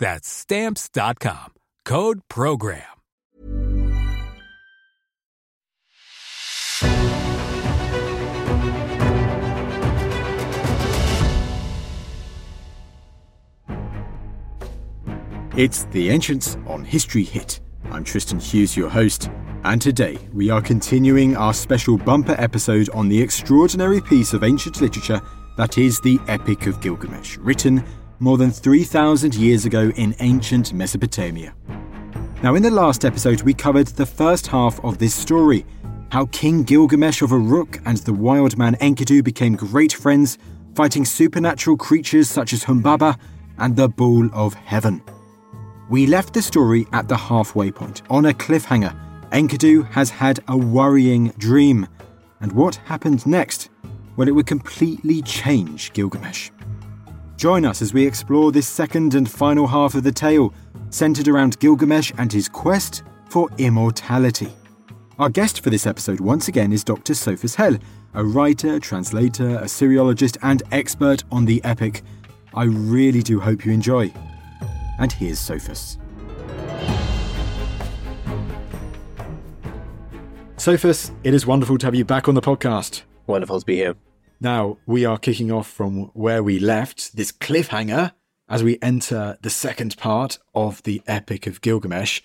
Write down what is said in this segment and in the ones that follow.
That's stamps.com. Code program. It's The Ancients on History Hit. I'm Tristan Hughes, your host, and today we are continuing our special bumper episode on the extraordinary piece of ancient literature that is the Epic of Gilgamesh, written more than 3,000 years ago in ancient Mesopotamia. Now, in the last episode, we covered the first half of this story how King Gilgamesh of Uruk and the wild man Enkidu became great friends, fighting supernatural creatures such as Humbaba and the Bull of Heaven. We left the story at the halfway point, on a cliffhanger. Enkidu has had a worrying dream. And what happened next? Well, it would completely change Gilgamesh. Join us as we explore this second and final half of the tale, centered around Gilgamesh and his quest for immortality. Our guest for this episode once again is Dr. Sophus Helle, a writer, translator, a Assyriologist, and expert on the epic. I really do hope you enjoy. And here's Sophus. Sophus, it is wonderful to have you back on the podcast. Wonderful to be here. Now, we are kicking off from where we left, this cliffhanger, as we enter the second part of the Epic of Gilgamesh.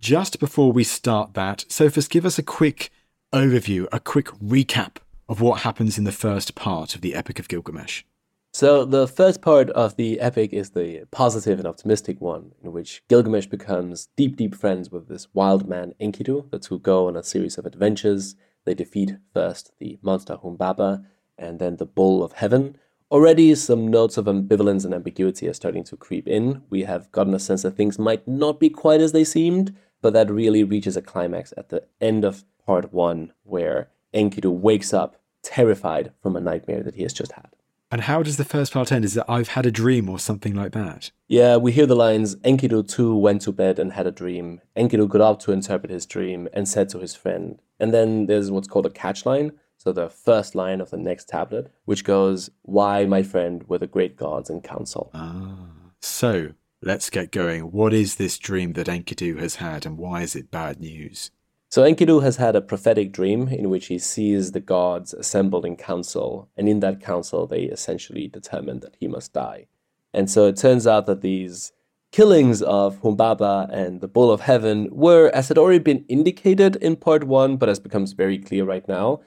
Just before we start that, Sophus, give us a quick overview, a quick recap of what happens in the first part of the Epic of Gilgamesh. So, the first part of the epic is the positive and optimistic one, in which Gilgamesh becomes deep, deep friends with this wild man Enkidu. The two go on a series of adventures. They defeat first the monster Humbaba and then the Bull of Heaven. Already, some notes of ambivalence and ambiguity are starting to creep in. We have gotten a sense that things might not be quite as they seemed, but that really reaches a climax at the end of part one, where Enkidu wakes up terrified from a nightmare that he has just had. And how does the first part end? Is it I've had a dream or something like that? Yeah, we hear the lines Enkidu too went to bed and had a dream. Enkidu got up to interpret his dream and said to his friend. And then there's what's called a catch line. So the first line of the next tablet, which goes, Why, my friend, were the great gods in council? Ah. So let's get going. What is this dream that Enkidu has had and why is it bad news? So Enkidu has had a prophetic dream in which he sees the gods assembled in council, and in that council they essentially determine that he must die. And so it turns out that these killings of Humbaba and the Bull of Heaven were, as had already been indicated in part one, but as becomes very clear right now,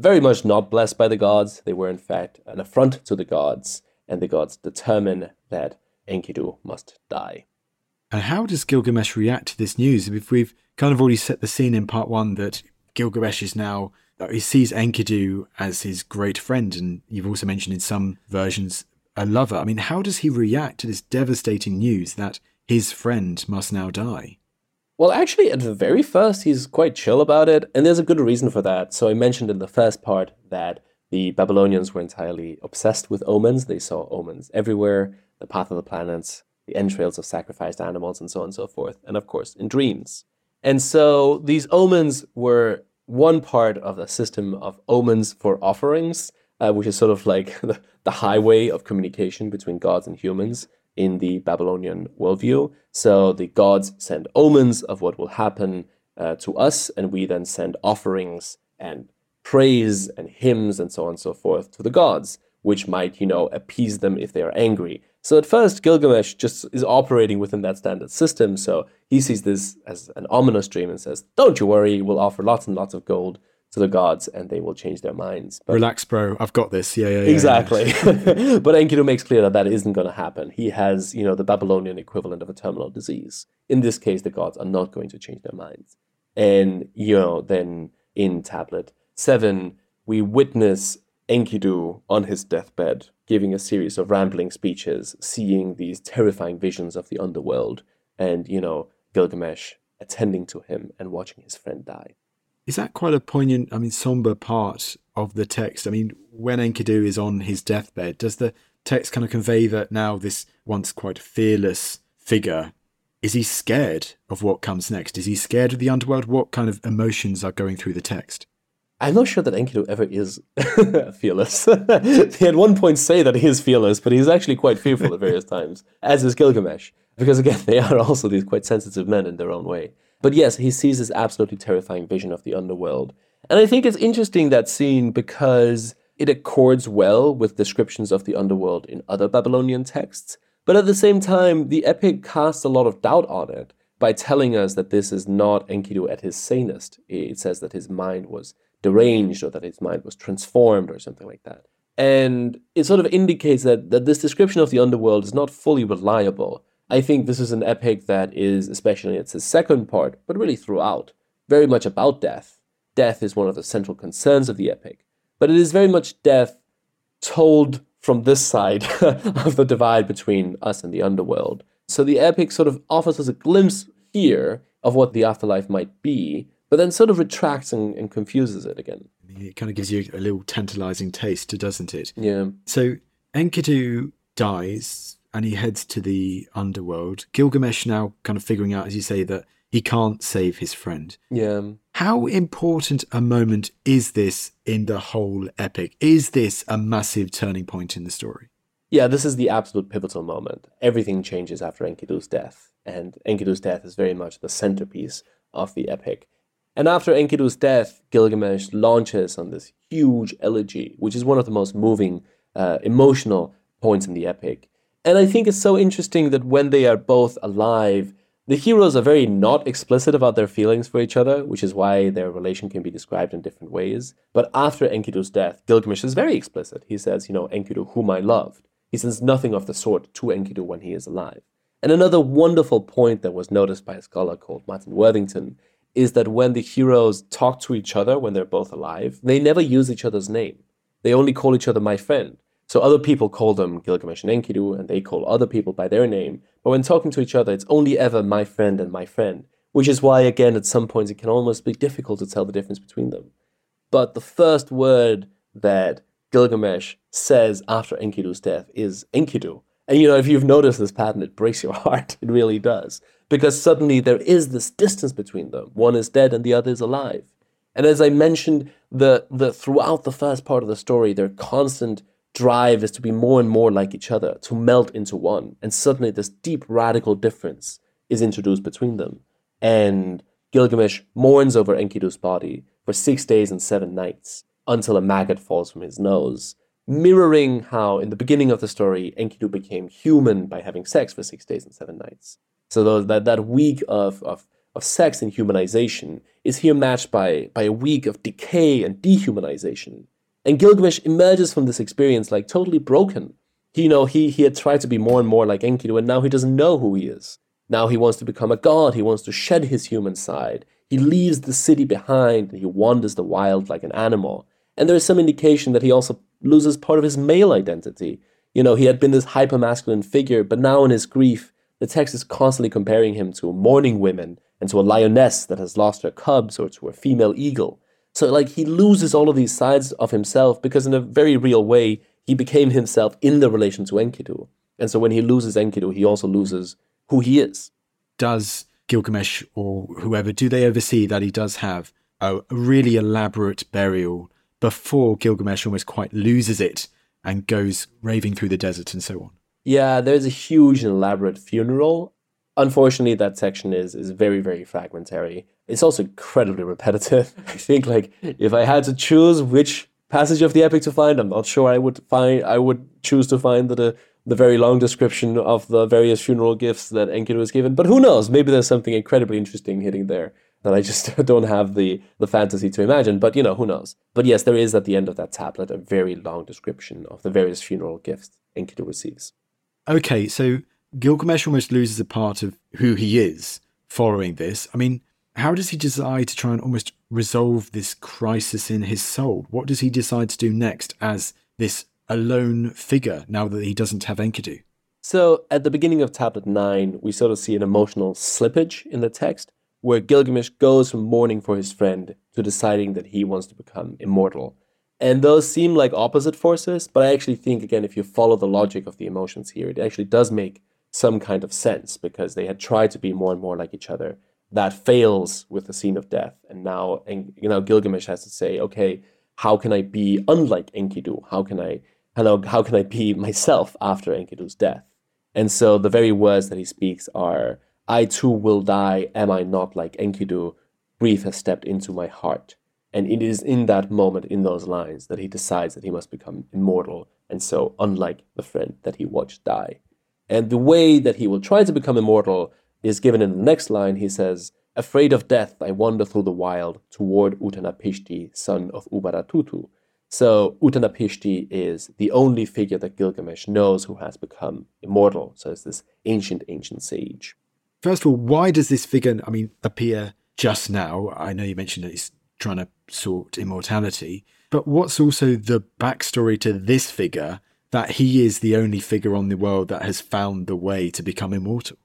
very much not blessed by the gods. They were in fact an affront to the gods, and the gods determine that Enkidu must die. And how does Gilgamesh react to this news? If we've kind of already set the scene in part one that Gilgamesh is now uh, he sees Enkidu as his great friend, and you've also mentioned in some versions a lover. I mean, how does he react to this devastating news that his friend must now die? Well, actually, at the very first, he's quite chill about it, and there's a good reason for that. So, I mentioned in the first part that the Babylonians were entirely obsessed with omens. They saw omens everywhere the path of the planets, the entrails of sacrificed animals, and so on and so forth, and of course, in dreams. And so these omens were one part of the system of omens for offerings, uh, which is sort of like the, the highway of communication between gods and humans in the Babylonian worldview. So the gods send omens of what will happen uh, to us, and we then send offerings and praise and hymns and so on and so forth to the gods, which might, you know, appease them if they are angry. So at first, Gilgamesh just is operating within that standard system. So he sees this as an ominous dream and says, Don't you worry, we'll offer lots and lots of gold to the gods and they will change their minds. But Relax, bro. I've got this. Yeah, yeah, yeah. Exactly. Yeah. but Enkidu makes clear that that isn't going to happen. He has, you know, the Babylonian equivalent of a terminal disease. In this case, the gods are not going to change their minds. And, you know, then in tablet seven, we witness Enkidu on his deathbed giving a series of rambling speeches, seeing these terrifying visions of the underworld, and, you know, Gilgamesh attending to him and watching his friend die. Is that quite a poignant, I mean, somber part of the text? I mean, when Enkidu is on his deathbed, does the text kind of convey that now this once quite fearless figure is he scared of what comes next? Is he scared of the underworld? What kind of emotions are going through the text? I'm not sure that Enkidu ever is fearless. he at one point say that he is fearless, but he's actually quite fearful at various times, as is Gilgamesh. Because again, they are also these quite sensitive men in their own way. But yes, he sees this absolutely terrifying vision of the underworld. And I think it's interesting that scene because it accords well with descriptions of the underworld in other Babylonian texts. But at the same time, the epic casts a lot of doubt on it by telling us that this is not Enkidu at his sanest. It says that his mind was deranged or that his mind was transformed or something like that. And it sort of indicates that, that this description of the underworld is not fully reliable. I think this is an epic that is, especially in its second part, but really throughout, very much about death. Death is one of the central concerns of the epic, but it is very much death told from this side of the divide between us and the underworld. So the epic sort of offers us a glimpse here of what the afterlife might be, but then sort of retracts and, and confuses it again. It kind of gives you a little tantalizing taste, doesn't it? Yeah. So Enkidu dies and he heads to the underworld. Gilgamesh now kind of figuring out, as you say, that he can't save his friend. Yeah. How important a moment is this in the whole epic? Is this a massive turning point in the story? Yeah, this is the absolute pivotal moment. Everything changes after Enkidu's death, and Enkidu's death is very much the centerpiece of the epic. And after Enkidu's death, Gilgamesh launches on this huge elegy, which is one of the most moving, uh, emotional points in the epic. And I think it's so interesting that when they are both alive, the heroes are very not explicit about their feelings for each other, which is why their relation can be described in different ways. But after Enkidu's death, Gilgamesh is very explicit. He says, you know, Enkidu, whom I loved. He says nothing of the sort to Enkidu when he is alive. And another wonderful point that was noticed by a scholar called Martin Worthington is that when the heroes talk to each other when they're both alive, they never use each other's name. They only call each other my friend. So other people call them Gilgamesh and Enkidu, and they call other people by their name. But when talking to each other, it's only ever my friend and my friend, which is why, again, at some points it can almost be difficult to tell the difference between them. But the first word that Gilgamesh says after Enkidu's death is Enkidu. And you know, if you've noticed this pattern, it breaks your heart. It really does because suddenly there is this distance between them. One is dead and the other is alive. And as I mentioned, the, the throughout the first part of the story, they're constant drive is to be more and more like each other, to melt into one. And suddenly this deep radical difference is introduced between them. And Gilgamesh mourns over Enkidu's body for six days and seven nights until a maggot falls from his nose, mirroring how in the beginning of the story Enkidu became human by having sex for six days and seven nights. So that, that week of, of, of sex and humanization is here matched by, by a week of decay and dehumanization. And Gilgamesh emerges from this experience like totally broken. He, you know, he, he had tried to be more and more like Enkidu, and now he doesn't know who he is. Now he wants to become a god. He wants to shed his human side. He leaves the city behind and he wanders the wild like an animal. And there is some indication that he also loses part of his male identity. You know, he had been this hyper masculine figure, but now in his grief, the text is constantly comparing him to mourning women and to a lioness that has lost her cubs or to a female eagle. So, like, he loses all of these sides of himself because, in a very real way, he became himself in the relation to Enkidu. And so, when he loses Enkidu, he also loses who he is. Does Gilgamesh or whoever, do they oversee that he does have a really elaborate burial before Gilgamesh almost quite loses it and goes raving through the desert and so on? Yeah, there's a huge and elaborate funeral. Unfortunately, that section is is very very fragmentary. It's also incredibly repetitive. I think like if I had to choose which passage of the epic to find, I'm not sure I would find I would choose to find the the very long description of the various funeral gifts that Enkidu was given. But who knows? Maybe there's something incredibly interesting hitting there that I just don't have the the fantasy to imagine. But you know, who knows? But yes, there is at the end of that tablet a very long description of the various funeral gifts Enkidu receives. Okay, so Gilgamesh almost loses a part of who he is following this. I mean, how does he decide to try and almost resolve this crisis in his soul? What does he decide to do next as this alone figure now that he doesn't have Enkidu? So, at the beginning of Tablet 9, we sort of see an emotional slippage in the text where Gilgamesh goes from mourning for his friend to deciding that he wants to become immortal. And those seem like opposite forces, but I actually think, again, if you follow the logic of the emotions here, it actually does make some kind of sense because they had tried to be more and more like each other. That fails with the scene of death. And now, you know, Gilgamesh has to say, okay, how can I be unlike Enkidu? How can I, how, how can I be myself after Enkidu's death? And so the very words that he speaks are, I too will die, am I not like Enkidu? Grief has stepped into my heart. And it is in that moment, in those lines, that he decides that he must become immortal, and so unlike the friend that he watched die. And the way that he will try to become immortal is given in the next line. He says, Afraid of death, I wander through the wild toward Utanapishti, son of Ubaratutu. So Utanapishti is the only figure that Gilgamesh knows who has become immortal. So it's this ancient, ancient sage. First of all, why does this figure, I mean, appear just now? I know you mentioned that he's trying to sort immortality, but what's also the backstory to this figure that he is the only figure on the world that has found the way to become immortal?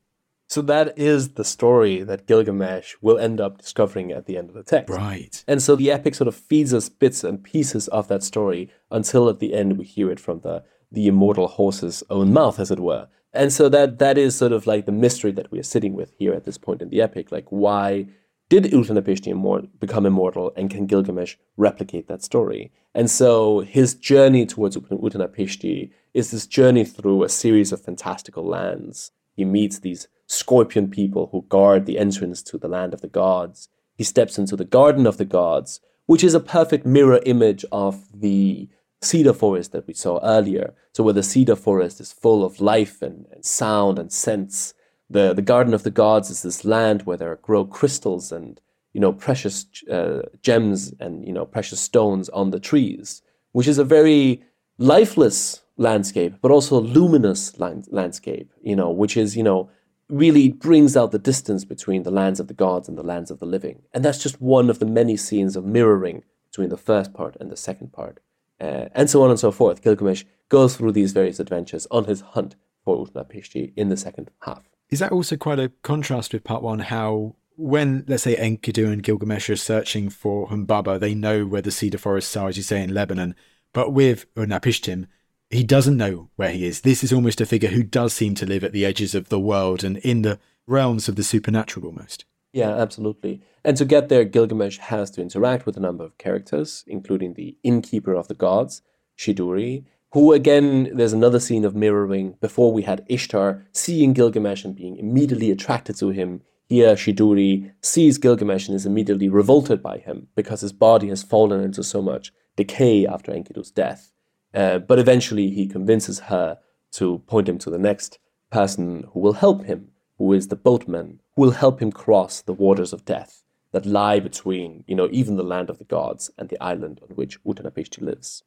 So that is the story that Gilgamesh will end up discovering at the end of the text. Right. And so the epic sort of feeds us bits and pieces of that story until at the end we hear it from the the immortal horse's own mouth, as it were. And so that that is sort of like the mystery that we are sitting with here at this point in the epic. Like, why did Utnapishtim immor- become immortal, and can Gilgamesh replicate that story? And so his journey towards Utnapishti is this journey through a series of fantastical lands. He meets these scorpion people who guard the entrance to the land of the gods. He steps into the garden of the gods, which is a perfect mirror image of the cedar forest that we saw earlier. So where the cedar forest is full of life and, and sound and scents, the, the garden of the gods is this land where there grow crystals and you know precious uh, gems and you know precious stones on the trees, which is a very lifeless landscape, but also luminous land- landscape. You know, which is you know really brings out the distance between the lands of the gods and the lands of the living. And that's just one of the many scenes of mirroring between the first part and the second part uh, and so on and so forth. Gilgamesh goes through these various adventures on his hunt for Utnapishti in the second half. Is that also quite a contrast with part one? How, when, let's say, Enkidu and Gilgamesh are searching for Humbaba, they know where the cedar forests are, as you say, in Lebanon. But with Utnapishtim, he doesn't know where he is. This is almost a figure who does seem to live at the edges of the world and in the realms of the supernatural almost. Yeah, absolutely. And to get there, Gilgamesh has to interact with a number of characters, including the innkeeper of the gods, Shiduri, who again, there's another scene of mirroring. Before we had Ishtar seeing Gilgamesh and being immediately attracted to him. Here, Shiduri sees Gilgamesh and is immediately revolted by him because his body has fallen into so much decay after Enkidu's death. Uh, but eventually, he convinces her to point him to the next person who will help him, who is the boatman, who will help him cross the waters of death that lie between, you know, even the land of the gods and the island on which Utanapishti lives.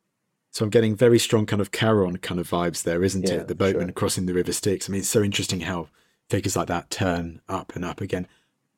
So I'm getting very strong kind of Charon kind of vibes there, isn't Yeah, it? The boatman sure. crossing the river Styx. I mean, it's so interesting how figures like that turn up and up again.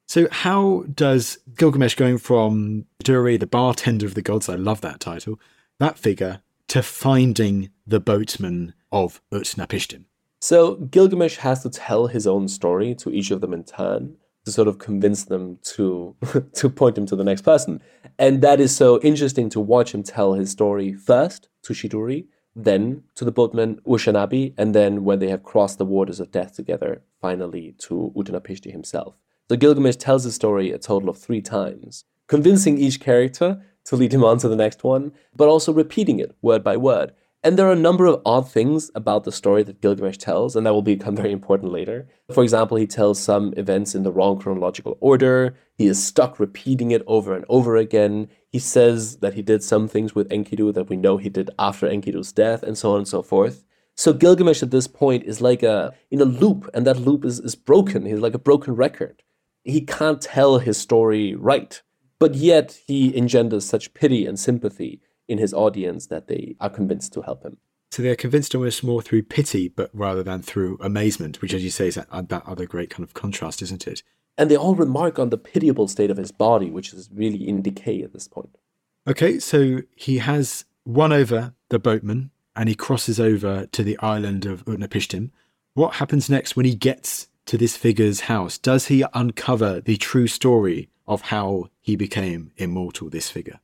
So how does Gilgamesh going from Duri, the bartender of the gods, I love that title, that figure, to finding the boatman of Utnapishtim? So Gilgamesh has to tell his own story to each of them in turn to sort of convince them to to point him to the next person. And that is so interesting to watch him tell his story first to Shiduri, then to the boatman Ushanabi, and then when they have crossed the waters of death together, finally to Utanapishti himself. So Gilgamesh tells the story a total of three times, convincing each character to lead him on to the next one, but also repeating it word by word. And there are a number of odd things about the story that Gilgamesh tells, and that will become very important later. For example, he tells some events in the wrong chronological order. He is stuck repeating it over and over again. He says that he did some things with Enkidu that we know he did after Enkidu's death, and so on and so forth. So Gilgamesh at this point is like a in a loop, and that loop is, is broken. He's like a broken record. He can't tell his story right, but yet he engenders such pity and sympathy in his audience that they are convinced to help him. So they're convinced almost more through pity, but rather than through amazement, which, as you say, is that, uh, that other great kind of contrast, isn't it? And they all remark on the pitiable state of his body, which is really in decay at this point. Okay, so he has won over the boatman and he crosses over to the island of Utnapishtim. What happens next when he gets to this figure's house? Does he uncover the true story of how he became immortal, this figure?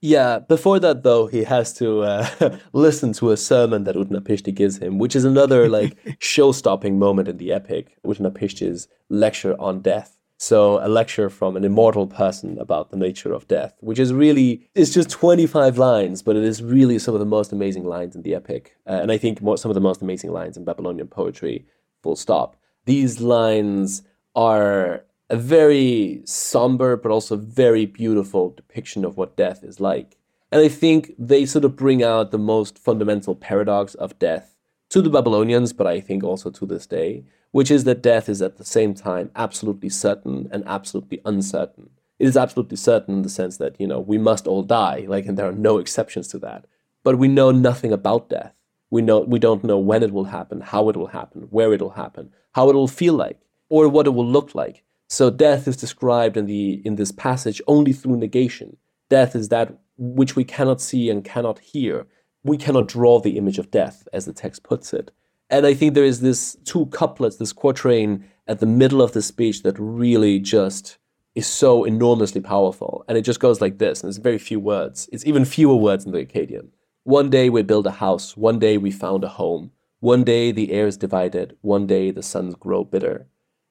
Yeah, before that though, he has to uh, listen to a sermon that Utnapishti gives him, which is another like show-stopping moment in the epic. Utnapishti's lecture on death. So a lecture from an immortal person about the nature of death, which is really it's just 25 lines, but it is really some of the most amazing lines in the epic, uh, and I think more, some of the most amazing lines in Babylonian poetry. Full stop. These lines are a very somber but also very beautiful depiction of what death is like. And I think they sort of bring out the most fundamental paradox of death to the Babylonians, but I think also to this day, which is that death is at the same time absolutely certain and absolutely uncertain. It is absolutely certain in the sense that, you know, we must all die, like, and there are no exceptions to that. But we know nothing about death. We know we don't know when it will happen, how it will happen, where it will happen, how it will feel like, or what it will look like. So death is described in the in this passage only through negation. Death is that which we cannot see and cannot hear. We cannot draw the image of death, as the text puts it. And I think there is this two couplets, this quatrain at the middle of the speech that really just is so enormously powerful. And it just goes like this, and it's very few words. It's even fewer words in the Akkadian. One day we build a house, one day we found a home. One day the air is divided, one day the sons grow bitter.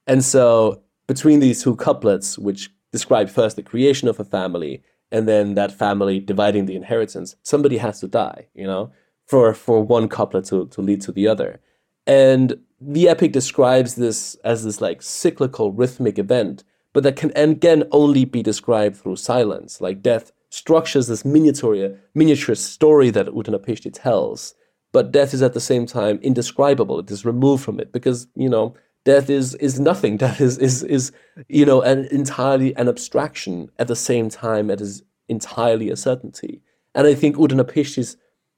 And so between these two couplets, which describe first the creation of a family and then that family dividing the inheritance, somebody has to die, you know, for, for one couplet to, to lead to the other. And the epic describes this as this like cyclical rhythmic event, but that can again only be described through silence. Like death structures this miniature miniature story that Utnapishti tells, but death is at the same time indescribable. It is removed from it because, you know, death is is nothing. Death is is is you know an entirely an abstraction at the same time it is entirely a certainty. And i think utnapishti's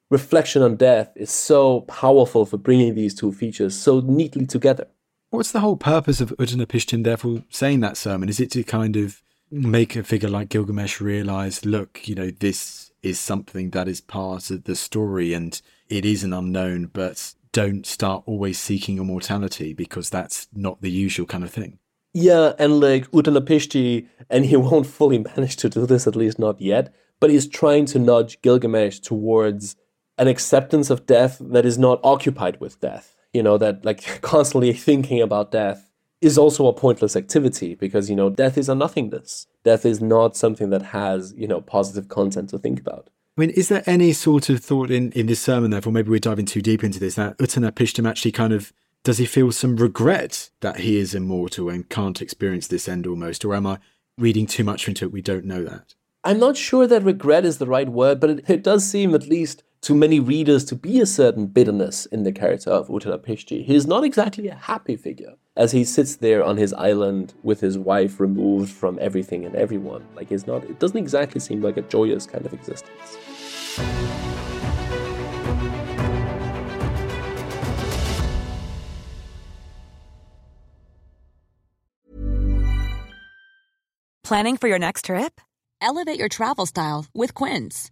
reflection on death is so powerful for bringing these two features so neatly together. What's the whole purpose of utnapishtim therefore saying that sermon? Is it to kind of make a figure like gilgamesh realize look you know this is something that is part of the story and it is an unknown but don't start always seeking immortality because that's not the usual kind of thing. Yeah, and like Utnapishti, and he won't fully manage to do this, at least not yet, but he's trying to nudge Gilgamesh towards an acceptance of death that is not occupied with death. You know, that like constantly thinking about death is also a pointless activity because, you know, death is a nothingness. Death is not something that has, you know, positive content to think about. I mean, is there any sort of thought in, in this sermon, therefore, maybe we're diving too deep into this, that Utnapishtim actually kind of, does he feel some regret that he is immortal and can't experience this end almost? Or am I reading too much into it? We don't know that. I'm not sure that regret is the right word, but it, it does seem, at least to many readers, to be a certain bitterness in the character of Utnapishti. He is not exactly a happy figure as he sits there on his island with his wife removed from everything and everyone. Like, he's not, it doesn't exactly seem like a joyous kind of existence. Planning for your next trip? Elevate your travel style with Quince.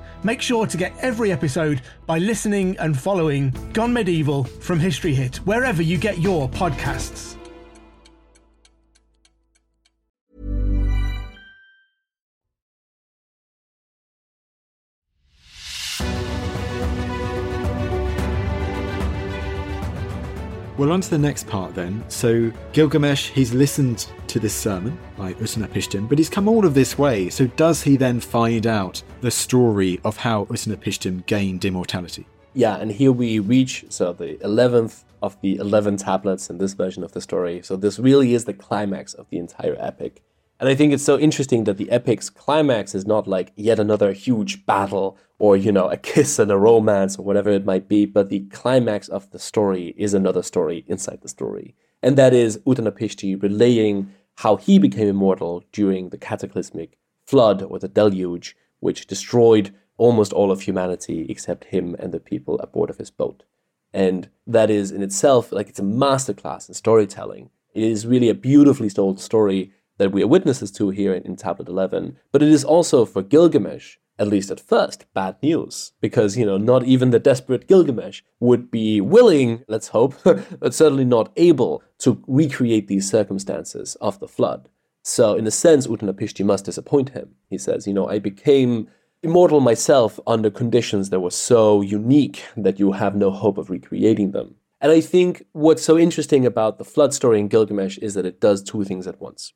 Make sure to get every episode by listening and following Gone Medieval from History Hit, wherever you get your podcasts. Well, on to the next part then. So, Gilgamesh, he's listened to this sermon by Utnapishtim, but he's come all of this way. So, does he then find out the story of how Utnapishtim gained immortality? Yeah, and here we reach so the 11th of the 11 tablets in this version of the story. So, this really is the climax of the entire epic. And I think it's so interesting that the epic's climax is not like yet another huge battle or, you know, a kiss and a romance or whatever it might be, but the climax of the story is another story inside the story. And that is Utnapishti relaying how he became immortal during the cataclysmic flood or the deluge, which destroyed almost all of humanity except him and the people aboard of his boat. And that is in itself like it's a masterclass in storytelling. It is really a beautifully told story that we are witnesses to here in, in Tablet 11. But it is also for Gilgamesh, at least at first, bad news. Because, you know, not even the desperate Gilgamesh would be willing, let's hope, but certainly not able to recreate these circumstances of the flood. So, in a sense, Utnapishti must disappoint him. He says, you know, I became immortal myself under conditions that were so unique that you have no hope of recreating them. And I think what's so interesting about the flood story in Gilgamesh is that it does two things at once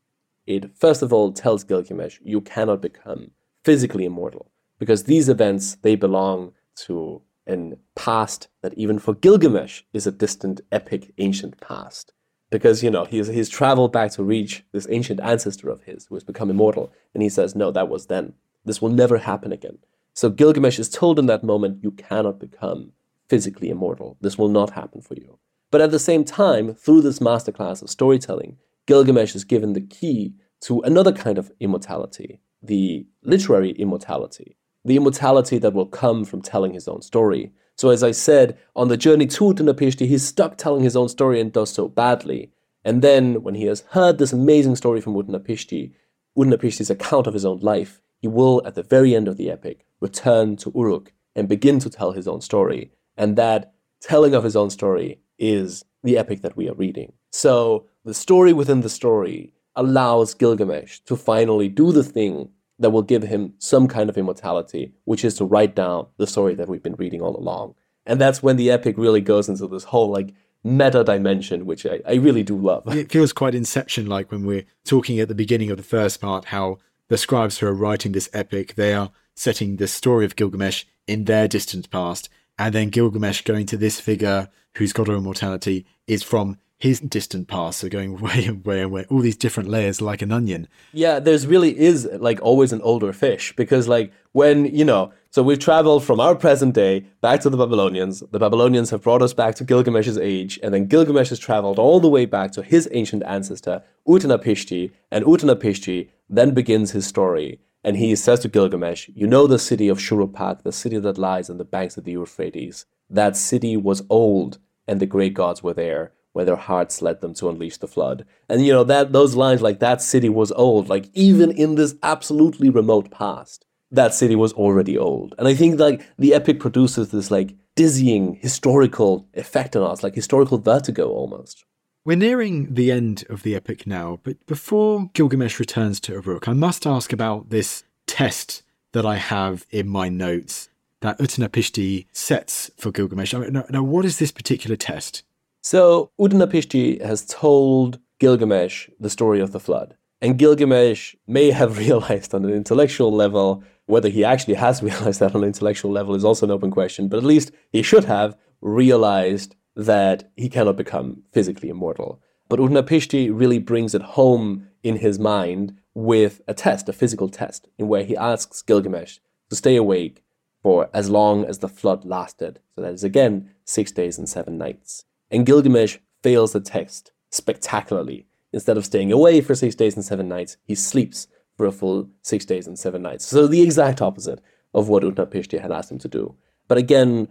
it first of all tells Gilgamesh you cannot become physically immortal because these events they belong to an past that even for Gilgamesh is a distant, epic, ancient past. Because you know he's he's traveled back to reach this ancient ancestor of his who has become immortal, and he says, "No, that was then. This will never happen again." So Gilgamesh is told in that moment, "You cannot become physically immortal. This will not happen for you." But at the same time, through this masterclass of storytelling, Gilgamesh is given the key to another kind of immortality, the literary immortality, the immortality that will come from telling his own story. So, as I said, on the journey to Utnapishti, he's stuck telling his own story and does so badly. And then, when he has heard this amazing story from Utnapishti, Utnapishti's account of his own life, he will, at the very end of the epic, return to Uruk and begin to tell his own story. And that telling of his own story is the epic that we are reading. So, the story within the story allows Gilgamesh to finally do the thing that will give him some kind of immortality, which is to write down the story that we've been reading all along. And that's when the epic really goes into this whole like meta dimension, which I, I really do love. It feels quite Inception like when we're talking at the beginning of the first part, how the scribes who are writing this epic, they are setting the story of Gilgamesh in their distant past, and then Gilgamesh going to this figure who's got immortality is from his distant past, are going way and way and way, all these different layers like an onion. Yeah, there's really is like always an older fish because like when you know, so we've traveled from our present day back to the Babylonians. The Babylonians have brought us back to Gilgamesh's age, and then Gilgamesh has traveled all the way back to his ancient ancestor Utnapishti, and Utnapishti then begins his story. And he says to Gilgamesh, You know the city of Shuruppak, the city that lies on the banks of the Euphrates. That city was old, and the great gods were there where their hearts led them to unleash the flood. And you know that those lines like that city was old, like even in this absolutely remote past, that city was already old. And I think like the epic produces this like dizzying historical effect on us, like historical vertigo almost. We're nearing the end of the epic now, but before Gilgamesh returns to Uruk, I must ask about this test that I have in my notes that Utnapishti sets for Gilgamesh. I mean, now, now, what is this particular test? So Utnapishti has told Gilgamesh the story of the flood. And Gilgamesh may have realized on an intellectual level, whether he actually has realized that on an intellectual level is also an open question, but at least he should have realized that he cannot become physically immortal. But Utnapishti really brings it home in his mind with a test, a physical test, in where he asks Gilgamesh to stay awake, for as long as the flood lasted. So that is again six days and seven nights. And Gilgamesh fails the test spectacularly. Instead of staying away for six days and seven nights, he sleeps for a full six days and seven nights. So the exact opposite of what Utnapishti had asked him to do. But again,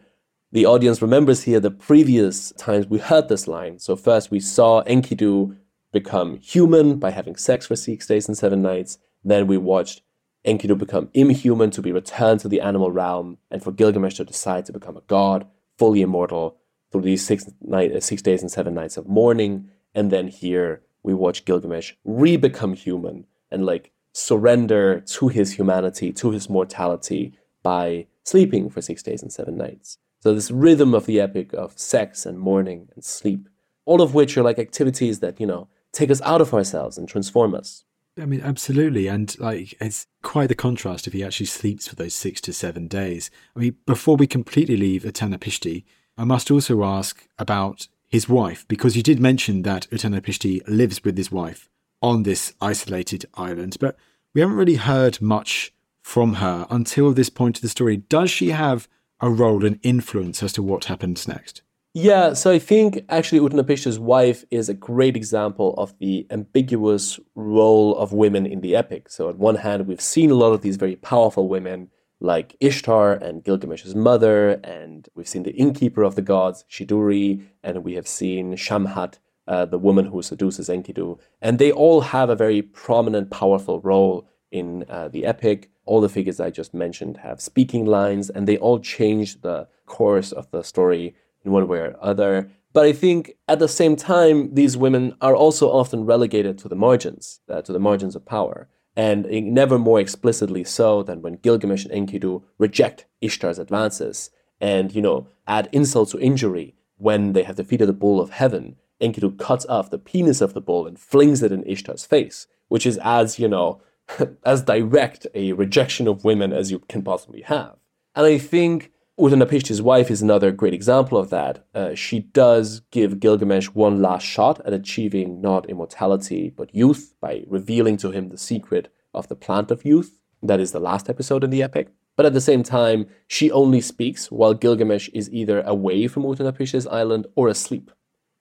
the audience remembers here the previous times we heard this line. So first we saw Enkidu become human by having sex for six days and seven nights. Then we watched Enkidu become inhuman to be returned to the animal realm, and for Gilgamesh to decide to become a god, fully immortal, these six, night, uh, six days and seven nights of mourning. And then here we watch Gilgamesh re become human and like surrender to his humanity, to his mortality by sleeping for six days and seven nights. So, this rhythm of the epic of sex and mourning and sleep, all of which are like activities that, you know, take us out of ourselves and transform us. I mean, absolutely. And like, it's quite the contrast if he actually sleeps for those six to seven days. I mean, before we completely leave Uttanapishti, I must also ask about his wife, because you did mention that Uttanapishti lives with his wife on this isolated island, but we haven't really heard much from her until this point of the story. Does she have a role and influence as to what happens next? Yeah, so I think actually Utnapishti's wife is a great example of the ambiguous role of women in the epic. So on one hand, we've seen a lot of these very powerful women like Ishtar and Gilgamesh's mother, and we've seen the innkeeper of the gods, Shiduri, and we have seen Shamhat, uh, the woman who seduces Enkidu, and they all have a very prominent, powerful role in uh, the epic. All the figures I just mentioned have speaking lines, and they all change the course of the story in one way or other. But I think at the same time, these women are also often relegated to the margins, uh, to the margins of power. And never more explicitly so than when Gilgamesh and Enkidu reject Ishtar's advances and, you know, add insult to injury when they have defeated the bull of heaven. Enkidu cuts off the penis of the bull and flings it in Ishtar's face, which is as, you know, as direct a rejection of women as you can possibly have. And I think Utnapishti's wife is another great example of that. Uh, she does give Gilgamesh one last shot at achieving not immortality but youth by revealing to him the secret of the plant of youth. That is the last episode in the epic. But at the same time, she only speaks while Gilgamesh is either away from Utnapishti's island or asleep.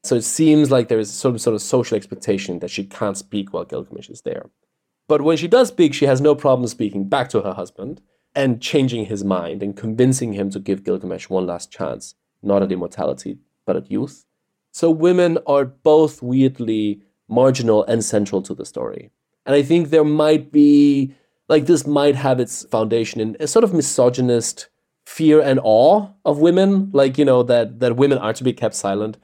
So it seems like there is some sort of social expectation that she can't speak while Gilgamesh is there. But when she does speak, she has no problem speaking back to her husband and changing his mind and convincing him to give Gilgamesh one last chance, not at immortality, but at youth. So women are both weirdly marginal and central to the story. And I think there might be, like, this might have its foundation in a sort of misogynist fear and awe of women, like, you know, that, that women are to be kept silent,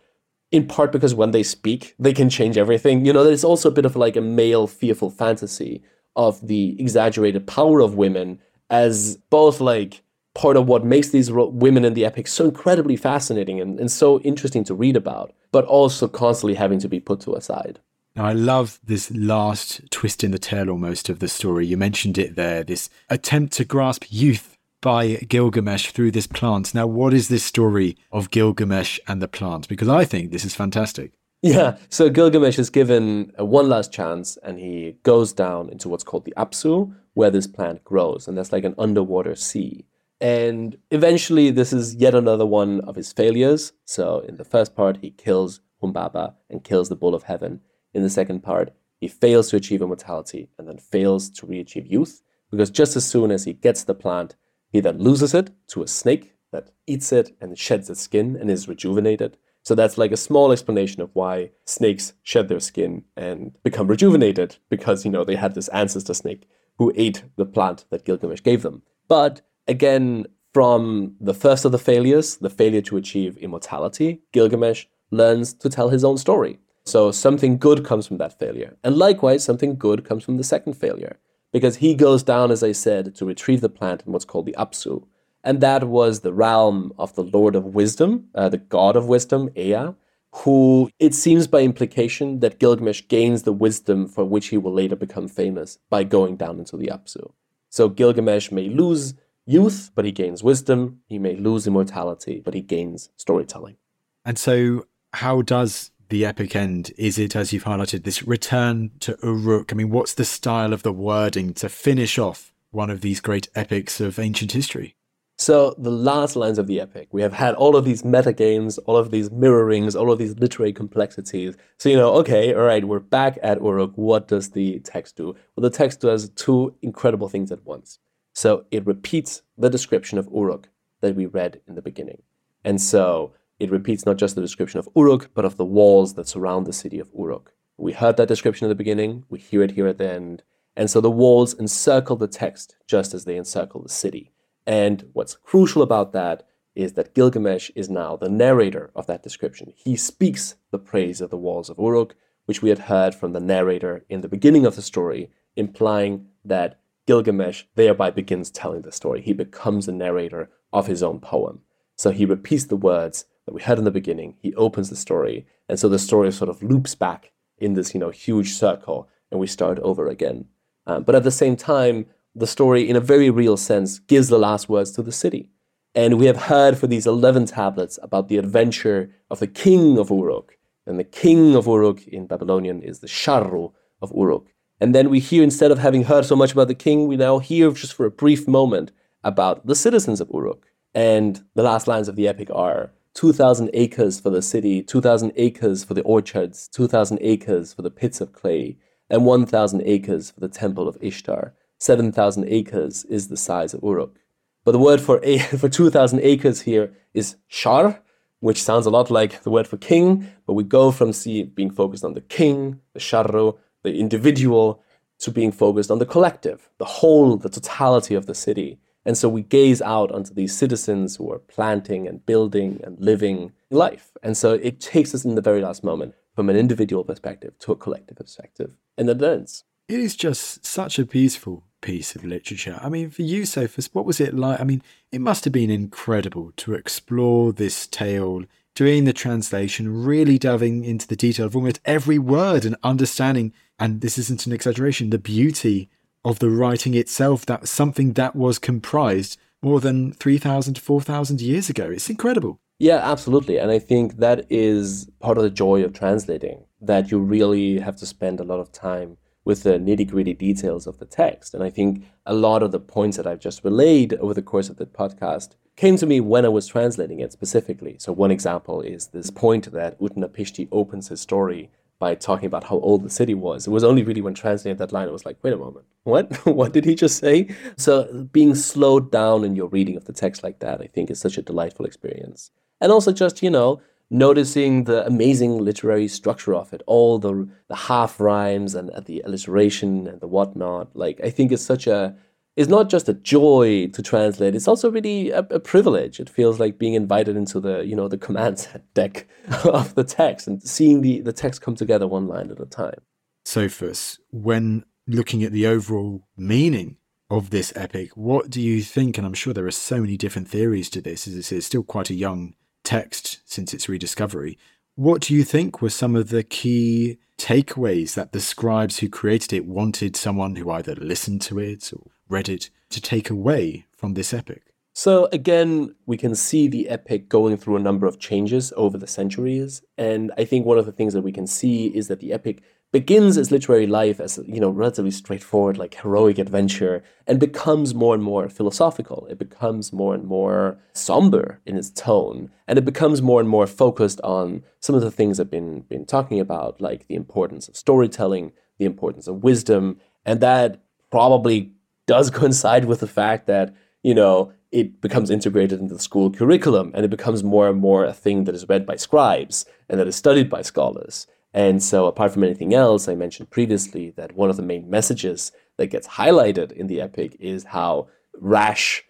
in part because when they speak, they can change everything. You know, there's also a bit of like a male fearful fantasy of the exaggerated power of women as both like part of what makes these ro- women in the epic so incredibly fascinating and, and so interesting to read about, but also constantly having to be put to a side. Now, I love this last twist in the tale almost of the story. You mentioned it there this attempt to grasp youth by Gilgamesh through this plant. Now, what is this story of Gilgamesh and the plant? Because I think this is fantastic. Yeah, so Gilgamesh is given one last chance and he goes down into what's called the Apsu, where this plant grows, and that's like an underwater sea. And eventually, this is yet another one of his failures. So, in the first part, he kills Humbaba and kills the Bull of Heaven. In the second part, he fails to achieve immortality and then fails to re achieve youth because just as soon as he gets the plant, he then loses it to a snake that eats it and sheds its skin and is rejuvenated. So that's like a small explanation of why snakes shed their skin and become rejuvenated because, you know, they had this ancestor snake who ate the plant that Gilgamesh gave them. But again, from the first of the failures, the failure to achieve immortality, Gilgamesh learns to tell his own story. So something good comes from that failure. And likewise, something good comes from the second failure. Because he goes down, as I said, to retrieve the plant in what's called the Apsu. And that was the realm of the Lord of Wisdom, uh, the God of Wisdom, Ea, who it seems by implication that Gilgamesh gains the wisdom for which he will later become famous by going down into the Apsu. So Gilgamesh may lose youth, but he gains wisdom. He may lose immortality, but he gains storytelling. And so, how does the epic end? Is it, as you've highlighted, this return to Uruk? I mean, what's the style of the wording to finish off one of these great epics of ancient history? So the last lines of the epic, we have had all of these meta games, all of these mirrorings, all of these literary complexities. So you know, okay, all right, we're back at Uruk. What does the text do? Well, the text does two incredible things at once. So it repeats the description of Uruk that we read in the beginning, and so it repeats not just the description of Uruk, but of the walls that surround the city of Uruk. We heard that description at the beginning. We hear it here at the end, and so the walls encircle the text just as they encircle the city. And what's crucial about that is that Gilgamesh is now the narrator of that description. He speaks the praise of the walls of Uruk, which we had heard from the narrator in the beginning of the story, implying that Gilgamesh thereby begins telling the story. He becomes a narrator of his own poem. So he repeats the words that we heard in the beginning. He opens the story, and so the story sort of loops back in this, you know, huge circle, and we start over again. Um, but at the same time, the story, in a very real sense, gives the last words to the city. And we have heard for these 11 tablets about the adventure of the king of Uruk. And the king of Uruk in Babylonian is the Sharru of Uruk. And then we hear, instead of having heard so much about the king, we now hear just for a brief moment about the citizens of Uruk. And the last lines of the epic are 2,000 acres for the city, 2,000 acres for the orchards, 2,000 acres for the pits of clay, and 1,000 acres for the temple of Ishtar. 7,000 acres is the size of Uruk. But the word for, a, for 2,000 acres here is shar, which sounds a lot like the word for king, but we go from see being focused on the king, the sharru, the individual, to being focused on the collective, the whole, the totality of the city. And so we gaze out onto these citizens who are planting and building and living life. And so it takes us in the very last moment from an individual perspective to a collective perspective. And it ends. It is just such a beautiful piece of literature. I mean, for you, Sophus, what was it like? I mean, it must have been incredible to explore this tale, doing the translation, really delving into the detail of almost every word and understanding, and this isn't an exaggeration, the beauty of the writing itself, that something that was comprised more than 3,000 to 4,000 years ago. It's incredible. Yeah, absolutely. And I think that is part of the joy of translating, that you really have to spend a lot of time with the nitty gritty details of the text. And I think a lot of the points that I've just relayed over the course of the podcast came to me when I was translating it specifically. So, one example is this point that Utnapishti opens his story by talking about how old the city was. It was only really when translating that line, I was like, wait a moment, what? what did he just say? So, being slowed down in your reading of the text like that, I think, is such a delightful experience. And also, just, you know, noticing the amazing literary structure of it, all the the half rhymes and the alliteration and the whatnot. Like I think it's such a it's not just a joy to translate; it's also really a, a privilege. It feels like being invited into the you know the command set deck of the text and seeing the the text come together one line at a time. Sophus, when looking at the overall meaning of this epic, what do you think? And I'm sure there are so many different theories to this, as it's still quite a young text since its rediscovery. What do you think were some of the key takeaways that the scribes who created it wanted someone who either listened to it or read it to take away from this epic? So, again, we can see the epic going through a number of changes over the centuries. And I think one of the things that we can see is that the epic begins its literary life as you know relatively straightforward like heroic adventure and becomes more and more philosophical. It becomes more and more somber in its tone and it becomes more and more focused on some of the things i've been been talking about like the importance of storytelling the importance of wisdom and that probably does coincide with the fact that you know it becomes integrated into the school curriculum and it becomes more and more a thing that is read by scribes and that is studied by scholars and so, apart from anything else, I mentioned previously that one of the main messages that gets highlighted in the epic is how rash,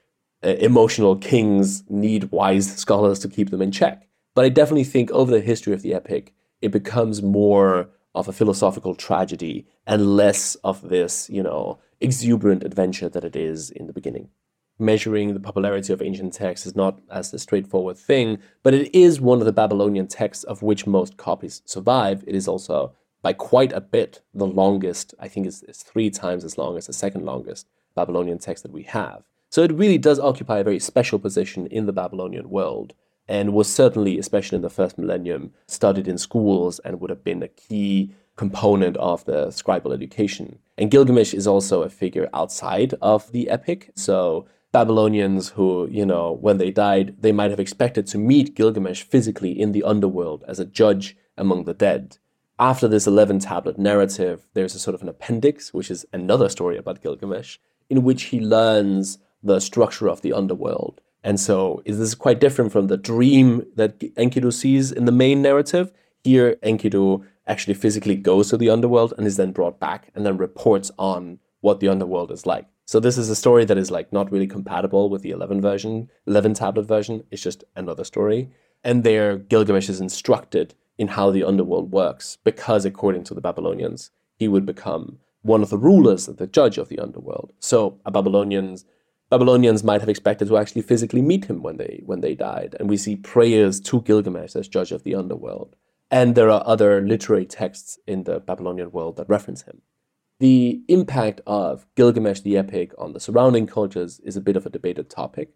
uh, emotional kings need wise scholars to keep them in check. But I definitely think over the history of the epic, it becomes more of a philosophical tragedy and less of this, you know, exuberant adventure that it is in the beginning measuring the popularity of ancient texts is not as a straightforward thing, but it is one of the Babylonian texts of which most copies survive. It is also by quite a bit the longest, I think it's, it's three times as long as the second longest Babylonian text that we have. So it really does occupy a very special position in the Babylonian world and was certainly, especially in the first millennium, studied in schools and would have been a key component of the scribal education. And Gilgamesh is also a figure outside of the epic. So Babylonians who, you know, when they died, they might have expected to meet Gilgamesh physically in the underworld as a judge among the dead. After this 11 tablet narrative, there's a sort of an appendix, which is another story about Gilgamesh, in which he learns the structure of the underworld. And so this is quite different from the dream that Enkidu sees in the main narrative. Here, Enkidu actually physically goes to the underworld and is then brought back and then reports on what the underworld is like. So this is a story that is like not really compatible with the 11 version, 11 tablet version. It's just another story. And there, Gilgamesh is instructed in how the underworld works because, according to the Babylonians, he would become one of the rulers, of the judge of the underworld. So, a Babylonians Babylonians might have expected to actually physically meet him when they when they died, and we see prayers to Gilgamesh as judge of the underworld. And there are other literary texts in the Babylonian world that reference him. The impact of Gilgamesh the epic on the surrounding cultures is a bit of a debated topic.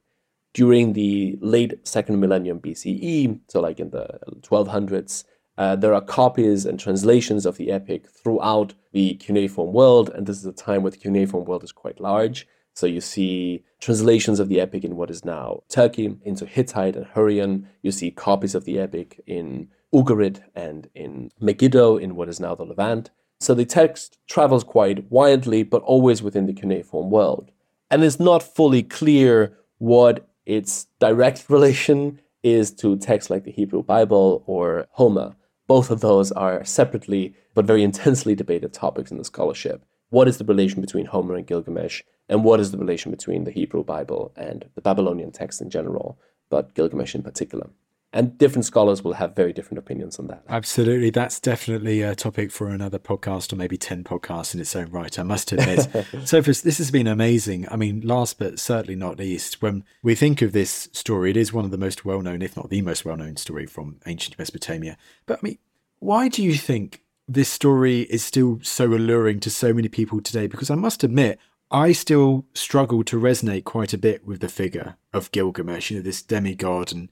During the late second millennium BCE, so like in the 1200s, uh, there are copies and translations of the epic throughout the cuneiform world, and this is a time where the cuneiform world is quite large. So you see translations of the epic in what is now Turkey into Hittite and Hurrian. You see copies of the epic in Ugarit and in Megiddo in what is now the Levant. So the text travels quite widely, but always within the cuneiform world. And it's not fully clear what its direct relation is to texts like the Hebrew Bible or Homer. Both of those are separately but very intensely debated topics in the scholarship. What is the relation between Homer and Gilgamesh? and what is the relation between the Hebrew Bible and the Babylonian text in general, but Gilgamesh in particular. And different scholars will have very different opinions on that. Absolutely. That's definitely a topic for another podcast or maybe 10 podcasts in its own right, I must admit. so, this has been amazing. I mean, last but certainly not least, when we think of this story, it is one of the most well known, if not the most well known story from ancient Mesopotamia. But I mean, why do you think this story is still so alluring to so many people today? Because I must admit, I still struggle to resonate quite a bit with the figure of Gilgamesh, you know, this demigod and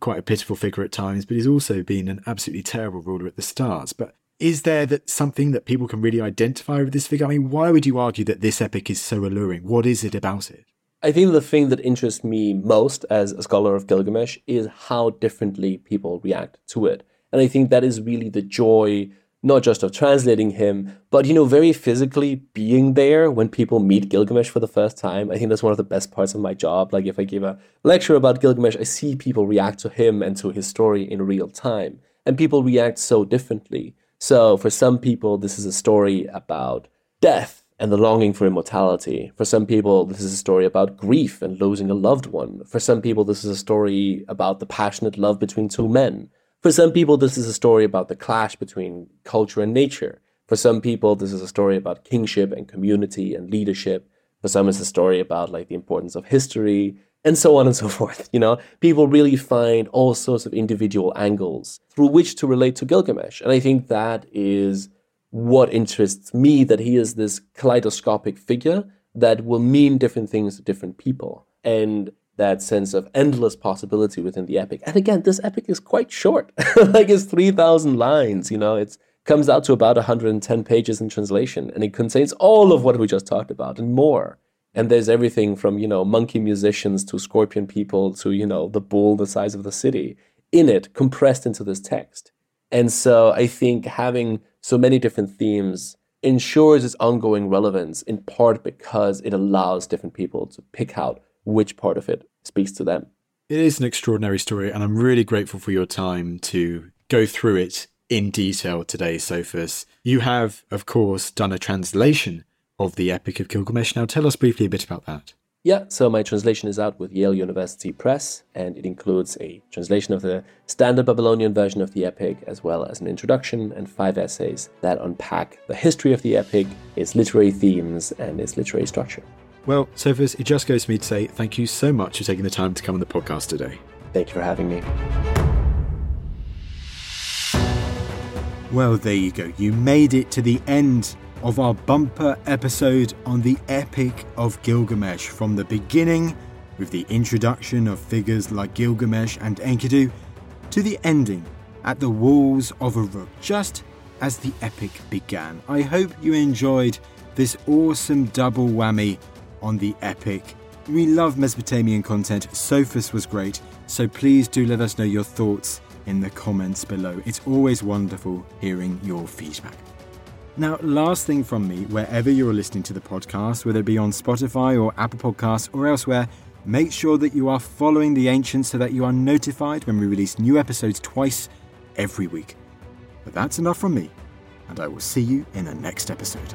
quite a pitiful figure at times, but he's also been an absolutely terrible ruler at the start. But is there that something that people can really identify with this figure? I mean, why would you argue that this epic is so alluring? What is it about it? I think the thing that interests me most as a scholar of Gilgamesh is how differently people react to it. And I think that is really the joy not just of translating him, but you know, very physically being there when people meet Gilgamesh for the first time. I think that's one of the best parts of my job. Like if I give a lecture about Gilgamesh, I see people react to him and to his story in real time. And people react so differently. So for some people, this is a story about death and the longing for immortality. For some people, this is a story about grief and losing a loved one. For some people, this is a story about the passionate love between two men. For some people, this is a story about the clash between culture and nature. For some people, this is a story about kingship and community and leadership. For some, it's a story about like the importance of history and so on and so forth. You know, people really find all sorts of individual angles through which to relate to Gilgamesh. And I think that is what interests me that he is this kaleidoscopic figure that will mean different things to different people. And that sense of endless possibility within the epic. And again, this epic is quite short. like it's 3,000 lines, you know, it comes out to about 110 pages in translation and it contains all of what we just talked about and more. And there's everything from, you know, monkey musicians to scorpion people to, you know, the bull the size of the city in it compressed into this text. And so I think having so many different themes ensures its ongoing relevance in part because it allows different people to pick out which part of it speaks to them. It is an extraordinary story, and I'm really grateful for your time to go through it in detail today, Sophus. You have, of course, done a translation of the Epic of Gilgamesh. Now, tell us briefly a bit about that. Yeah, so my translation is out with Yale University Press, and it includes a translation of the standard Babylonian version of the epic, as well as an introduction and five essays that unpack the history of the epic, its literary themes, and its literary structure. Well, Sophus, it just goes to me to say thank you so much for taking the time to come on the podcast today. Thank you for having me. Well, there you go. You made it to the end of our bumper episode on the Epic of Gilgamesh from the beginning, with the introduction of figures like Gilgamesh and Enkidu, to the ending at the walls of Uruk, just as the epic began. I hope you enjoyed this awesome double whammy on the epic We love Mesopotamian content, Sophus was great, so please do let us know your thoughts in the comments below. It's always wonderful hearing your feedback. Now, last thing from me, wherever you're listening to the podcast, whether it be on Spotify or Apple Podcasts or elsewhere, make sure that you are following the Ancients so that you are notified when we release new episodes twice every week. But that's enough from me, and I will see you in the next episode.